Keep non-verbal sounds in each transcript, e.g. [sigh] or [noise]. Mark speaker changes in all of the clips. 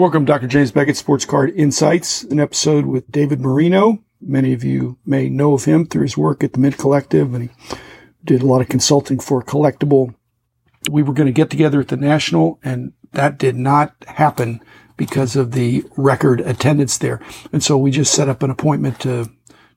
Speaker 1: Welcome, Dr. James Beckett, Sports Card Insights, an episode with David Marino. Many of you may know of him through his work at the Mint Collective, and he did a lot of consulting for Collectable. We were going to get together at the National, and that did not happen because of the record attendance there. And so we just set up an appointment to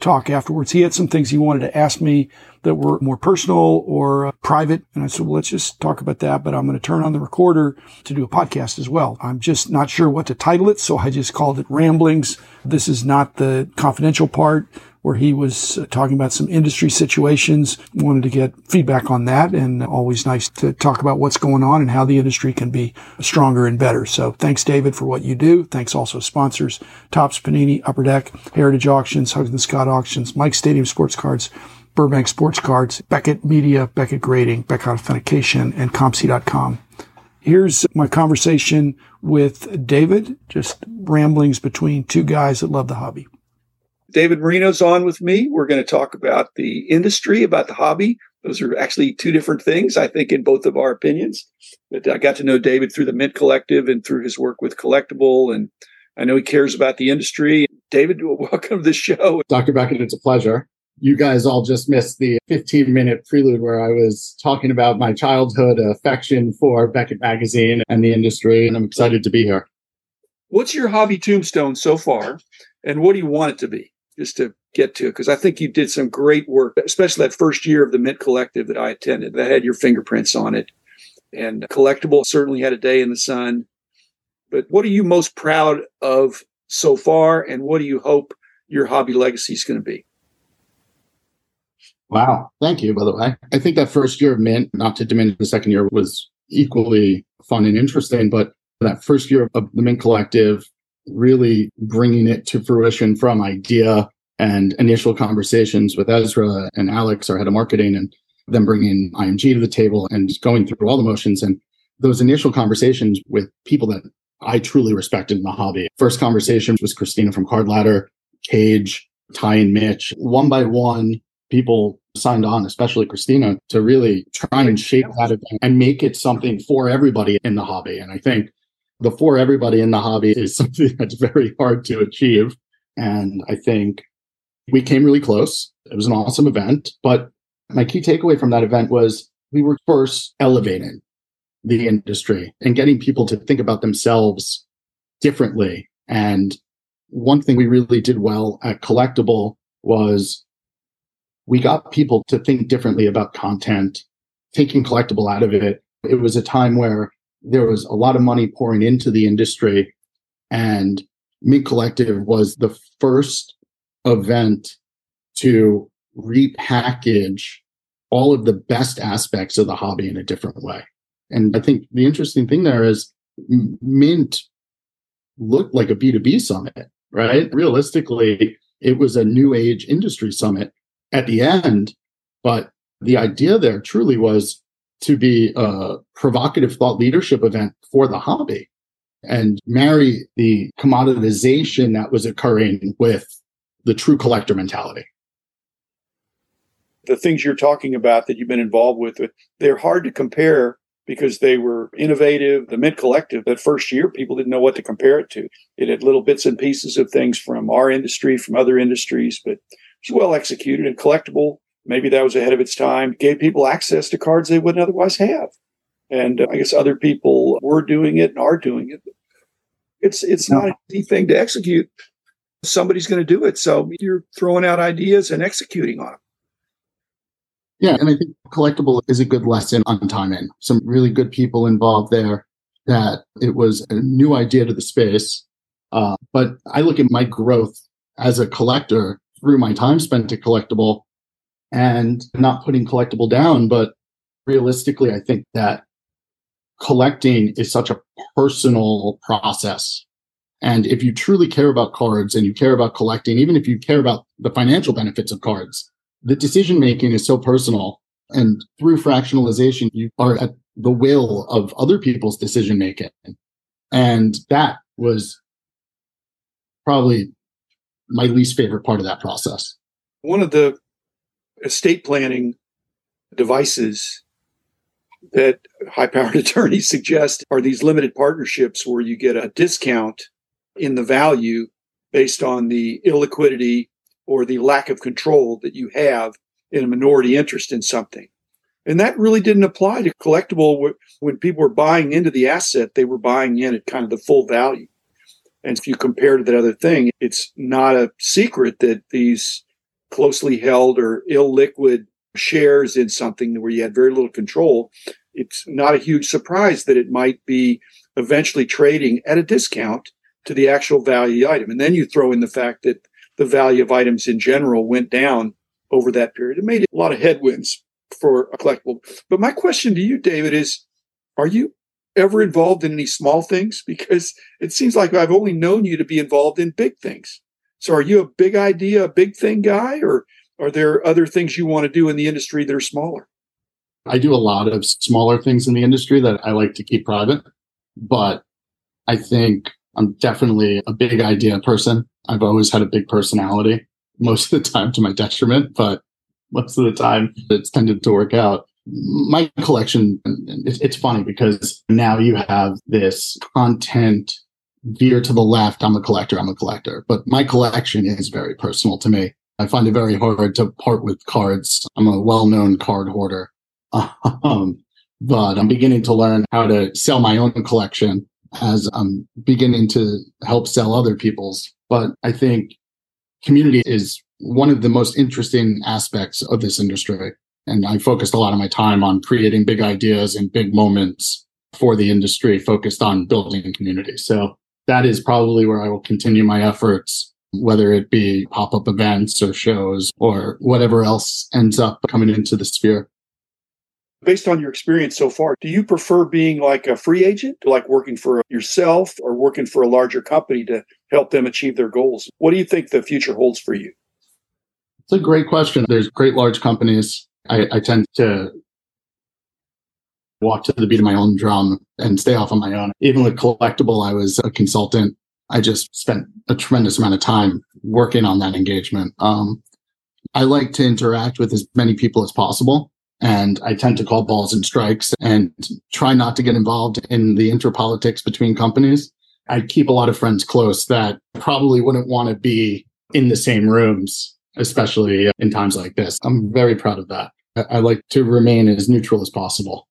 Speaker 1: talk afterwards. He had some things he wanted to ask me that were more personal or uh, private. And I said, well, let's just talk about that. But I'm going to turn on the recorder to do a podcast as well. I'm just not sure what to title it. So I just called it Ramblings. This is not the confidential part where he was uh, talking about some industry situations. Wanted to get feedback on that and always nice to talk about what's going on and how the industry can be stronger and better. So thanks, David, for what you do. Thanks also sponsors, Topps Panini, Upper Deck, Heritage Auctions, Huggins Scott Auctions, Mike Stadium Sports Cards, Burbank Sports Cards, Beckett Media, Beckett Grading, Beckett Authentication, and COMC.com. Here's my conversation with David, just ramblings between two guys that love the hobby. David Marino's on with me. We're going to talk about the industry, about the hobby. Those are actually two different things, I think, in both of our opinions. But I got to know David through the Mint Collective and through his work with Collectable. And I know he cares about the industry. David, [laughs] welcome to the show.
Speaker 2: Dr. Beckett, it's a pleasure you guys all just missed the 15 minute prelude where I was talking about my childhood affection for Beckett Magazine and the industry, and I'm excited to be here.
Speaker 1: What's your hobby tombstone so far, and what do you want it to be? Just to get to, because I think you did some great work, especially that first year of the Mint Collective that I attended that had your fingerprints on it. And Collectable certainly had a day in the sun. But what are you most proud of so far, and what do you hope your hobby legacy is going to be?
Speaker 2: Wow. Thank you, by the way. I think that first year of Mint, not to diminish the second year, was equally fun and interesting. But that first year of the Mint Collective, really bringing it to fruition from idea and initial conversations with Ezra and Alex, our head of marketing, and then bringing IMG to the table and going through all the motions. And those initial conversations with people that I truly respected in the hobby. First conversation was Christina from Card Ladder, Cage, Ty and Mitch. One by one, people signed on, especially Christina, to really try and shape that event and make it something for everybody in the hobby. And I think the for everybody in the hobby [laughs] is something that's very hard to achieve. And I think we came really close. It was an awesome event. But my key takeaway from that event was we were first elevating the industry and getting people to think about themselves differently. And one thing we really did well at Collectable was we got people to think differently about content, taking collectible out of it. It was a time where there was a lot of money pouring into the industry and Mint Collective was the first event to repackage all of the best aspects of the hobby in a different way. And I think the interesting thing there is Mint looked like a B2B summit, right? Realistically, it was a new age industry summit at the end. But the idea there truly was to be a provocative thought leadership event for the hobby and marry the commoditization that was occurring with the true collector mentality.
Speaker 1: The things you're talking about that you've been involved with, they're hard to compare because they were innovative. The Mint Collective, that first year, people didn't know what to compare it to. It had little bits and pieces of things from our industry, from other industries, but it was well executed and collectable. Maybe that was ahead of its time. Gave people access to cards they wouldn't otherwise have. And uh, I guess other people were doing it and are doing it. It's it's not an easy thing to execute. Somebody's going to do it. So you're throwing out ideas and executing on them.
Speaker 2: Yeah, and I think collectable is a good lesson on time timing. Some really good people involved there. That it was a new idea to the space, uh, but I look at my growth as a collector through my time spent at collectable and not putting collectable down but realistically i think that collecting is such a personal process. And if you truly care about cards and you care about collecting even if you care about the financial benefits of cards the decision making is so personal. And through fractionalization you are at the will of other people's decision making and that was probably my least favorite part of that process.
Speaker 1: One of the estate planning devices that high powered [laughs] attorneys suggest are these limited partnerships where you get a discount in the value based on the illiquidity or the lack of control that you have in a minority interest in something. And that really didn't apply to collectable. When people were buying into the asset, they were buying in at kind of the full value. And if you compare to that other thing, it's not a secret that these closely held or illiquid shares in something where you had very little control, it's not a huge surprise that it might be eventually trading at a discount to the actual value item. And then you throw in the fact that the value of items in general went down over that period. It made a lot of headwinds for a collectable. But my question to you, David, is are you ever involved in any small things? [laughs] Because it seems like I've only known you to be involved in big things. So are you a big idea, a big thing guy, or are there other things you want to do in the industry that are smaller?
Speaker 2: I do a lot of smaller things in the industry that I like to keep private, but I think I'm definitely a big idea person. I've always had a big personality, most of the time to my detriment, but most of the time it's tended to work out. My collection, it's funny because now you have this content veer to the left. I'm a collector. I'm a collector, but my collection is very personal to me. I find it very hard to part with cards. I'm a well-known card hoarder. [laughs] Um, but I'm beginning to learn how to sell my own collection as I'm beginning to help sell other people's. But I think community is one of the most interesting aspects of this industry. And I focused a lot of my time on creating big ideas and big moments for the industry focused on building community. So that is probably where I will continue my efforts, whether it be pop up events or shows or whatever else ends up coming into the sphere.
Speaker 1: Based on your experience so far, do you prefer being like a free agent, like working for yourself or working for a larger company to help them achieve their goals? What do you think the future holds for you?
Speaker 2: It's a great question. There's great large companies. I, I tend to walk to the beat of my own drum and stay off on my own. Even with collectable, I was a consultant. I just spent a tremendous amount of time working on that engagement. Um, I like to interact with as many people as possible. And I tend to call balls and strikes and try not to get involved in the interpolitics between companies. I keep a lot of friends close that probably wouldn't want to be in the same rooms, especially in times like this. I'm very proud of that. I like to remain as neutral as possible.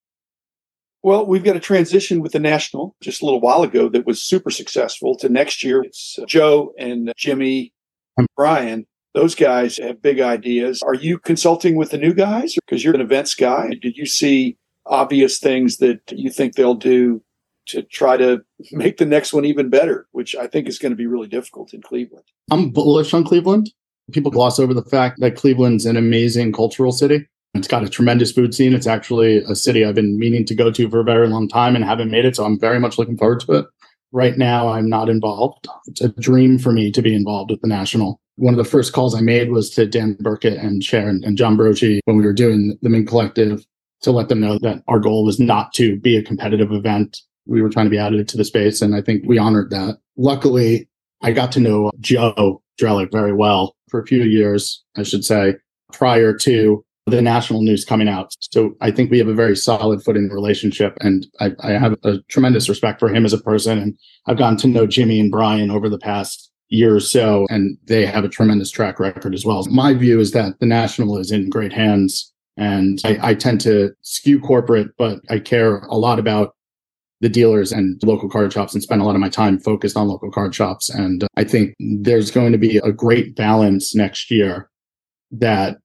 Speaker 1: Well, we've got a transition with the National just a little while ago that was super successful to next year. It's uh, Joe and Jimmy and Brian those guys have big ideas. Are you consulting with the new guys because you're an events guy? Did you see obvious things that you think they'll do to try to make the next one even better, which I think is going to be really difficult in Cleveland?
Speaker 2: I'm bullish on Cleveland. People gloss over the fact that Cleveland's an amazing cultural city. It's got a tremendous food scene. It's actually a city I've been meaning to go to for a very long time and haven't made it. So I'm very much looking forward to it. Right now, I'm not involved. It's a dream for me to be involved with the National one of the first calls I made was to Dan Burkett and Sharon and John Broski when we were doing the Mint Collective to let them know that our goal was not to be a competitive event. We were trying to be additive to the space. And I think we honored that. Luckily, I got to know Joe Drelick very well for a few years, I should say, prior to the national news coming out. So I think we have a very solid footing relationship and I, I have a tremendous respect for him as a person. And I've gotten to know Jimmy and Brian over the past year or so, and they have a tremendous track record as well. My view is that the national is in great hands, and I, I tend to skew corporate, but I care a lot about the dealers and local card shops and spend a lot of my time focused on local card shops. And I think there's going to be a great balance next year that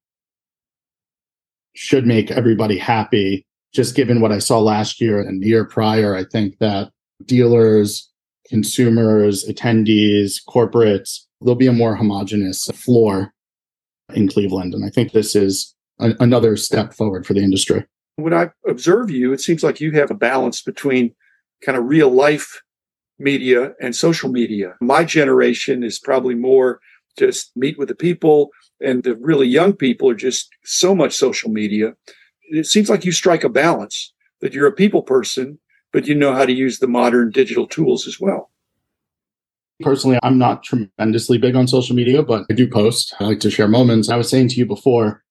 Speaker 2: should make everybody happy. Just given what I saw last year and the year prior, I think that dealers, consumers, attendees, corporates, there'll be a more homogenous floor in Cleveland. And I think this is a, another step forward for the industry.
Speaker 1: When I observe you, it seems like you have a balance between kind of real life media and social media. My generation is probably more just meet with the people, and the really young people are just so much social media. It seems like you strike a balance that you're a people person but you know how to use the modern digital tools as well.
Speaker 2: Personally, I'm not tremendously big on social media, but I do post. I like to share moments. I was saying to you before,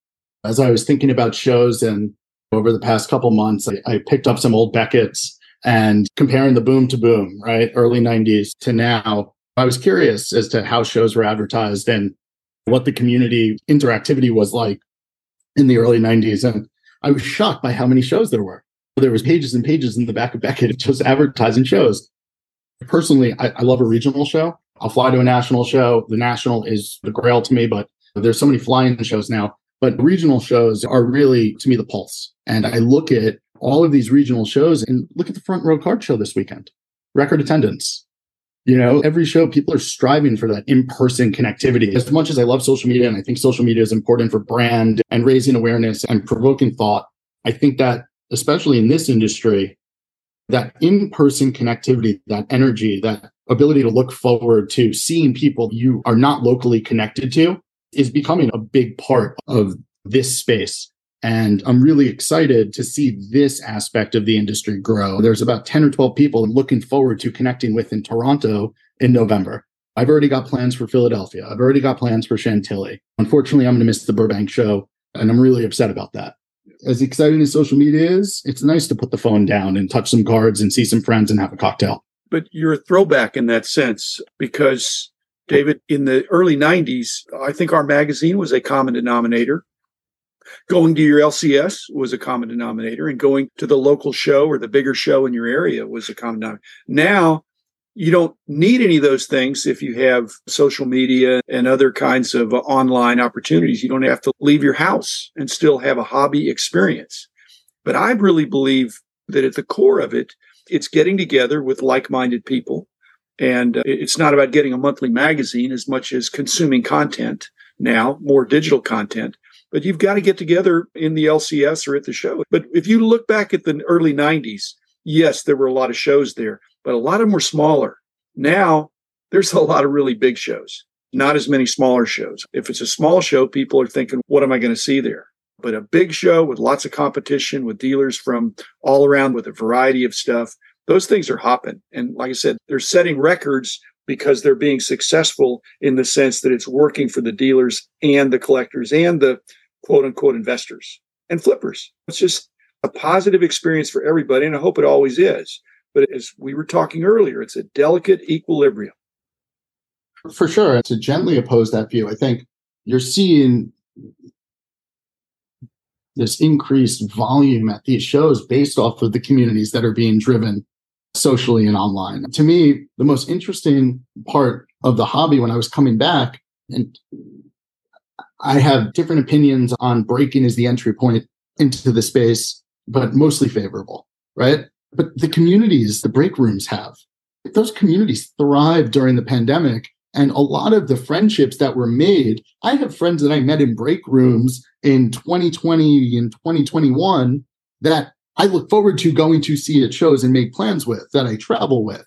Speaker 2: as I was thinking about shows and over the past couple months. I, I picked up some old Beckett's and comparing the boom to boom, right? Early 90s to now. I was curious as to how shows were advertised and what the community interactivity was like in the early 90s. And I was shocked by how many shows there were. There was pages and pages in the back of Beckett just advertising shows. Personally, I, I love a regional show. I'll fly to a national show. The national is the grail to me, but there's so many flying shows now. But regional shows are really, to me, the pulse. And I look at all of these regional shows and look at the front row card show this weekend. Record attendance. You know, every show, people are striving for that in person connectivity. As much as I love social media and I think social media is important for brand and raising awareness and provoking thought, I think that, especially in this industry, that in person connectivity, that energy, that ability to look forward to seeing people you are not locally connected to is becoming a big part of this space. And I'm really excited to see this aspect of the industry grow. There's about 10 or 12 people looking forward to connecting with in Toronto in November. I've already got plans for Philadelphia. I've already got plans for Chantilly. Unfortunately, I'm going to miss the Burbank show, and I'm really upset about that. As exciting as social media is, it's nice to put the phone down and touch some cards and see some friends and have a cocktail.
Speaker 1: But you're a throwback in that sense because, David, in the early 90s, I think our magazine was a common denominator going to your LCS was a common denominator, and going to the local show or the bigger show in your area was a common denominator. Now, you don't need any of those things if you have social media and other kinds of online opportunities. You don't have to leave your house and still have a hobby experience. But I really believe that at the core of it, it's getting together with like minded people. And uh, it's not about getting a monthly magazine as much as consuming content now, more digital content but you've got to get together in the LCS or at the show. But if you look back at the early 90s, yes, there were a lot of shows there, but a lot of them were smaller. Now there's a lot of really big shows, not as many smaller shows. If it's a small show, people are thinking, what am I going to see there? But a big show with lots of competition, with dealers from all around with a variety of stuff, those things are hopping. And like I said, they're setting records because they're being successful in the sense that it's working for the dealers and the collectors and the quote unquote investors and flippers. It's just a positive experience for everybody. And I hope it always is. But as we were talking earlier, it's a delicate equilibrium.
Speaker 2: For sure. To gently oppose that view, I think you're seeing this increased volume at these shows based off of the communities that are being driven socially and online. To me, the most interesting part of the hobby when I was coming back, and I have different opinions on breaking as the entry point into the space, but mostly favorable, right? But the communities the break rooms have, those communities thrive during the pandemic. And a lot of the friendships that were made, I have friends that I met in break rooms in 2020 and 2021 that I look forward to going to see at shows and make plans with, that I travel with.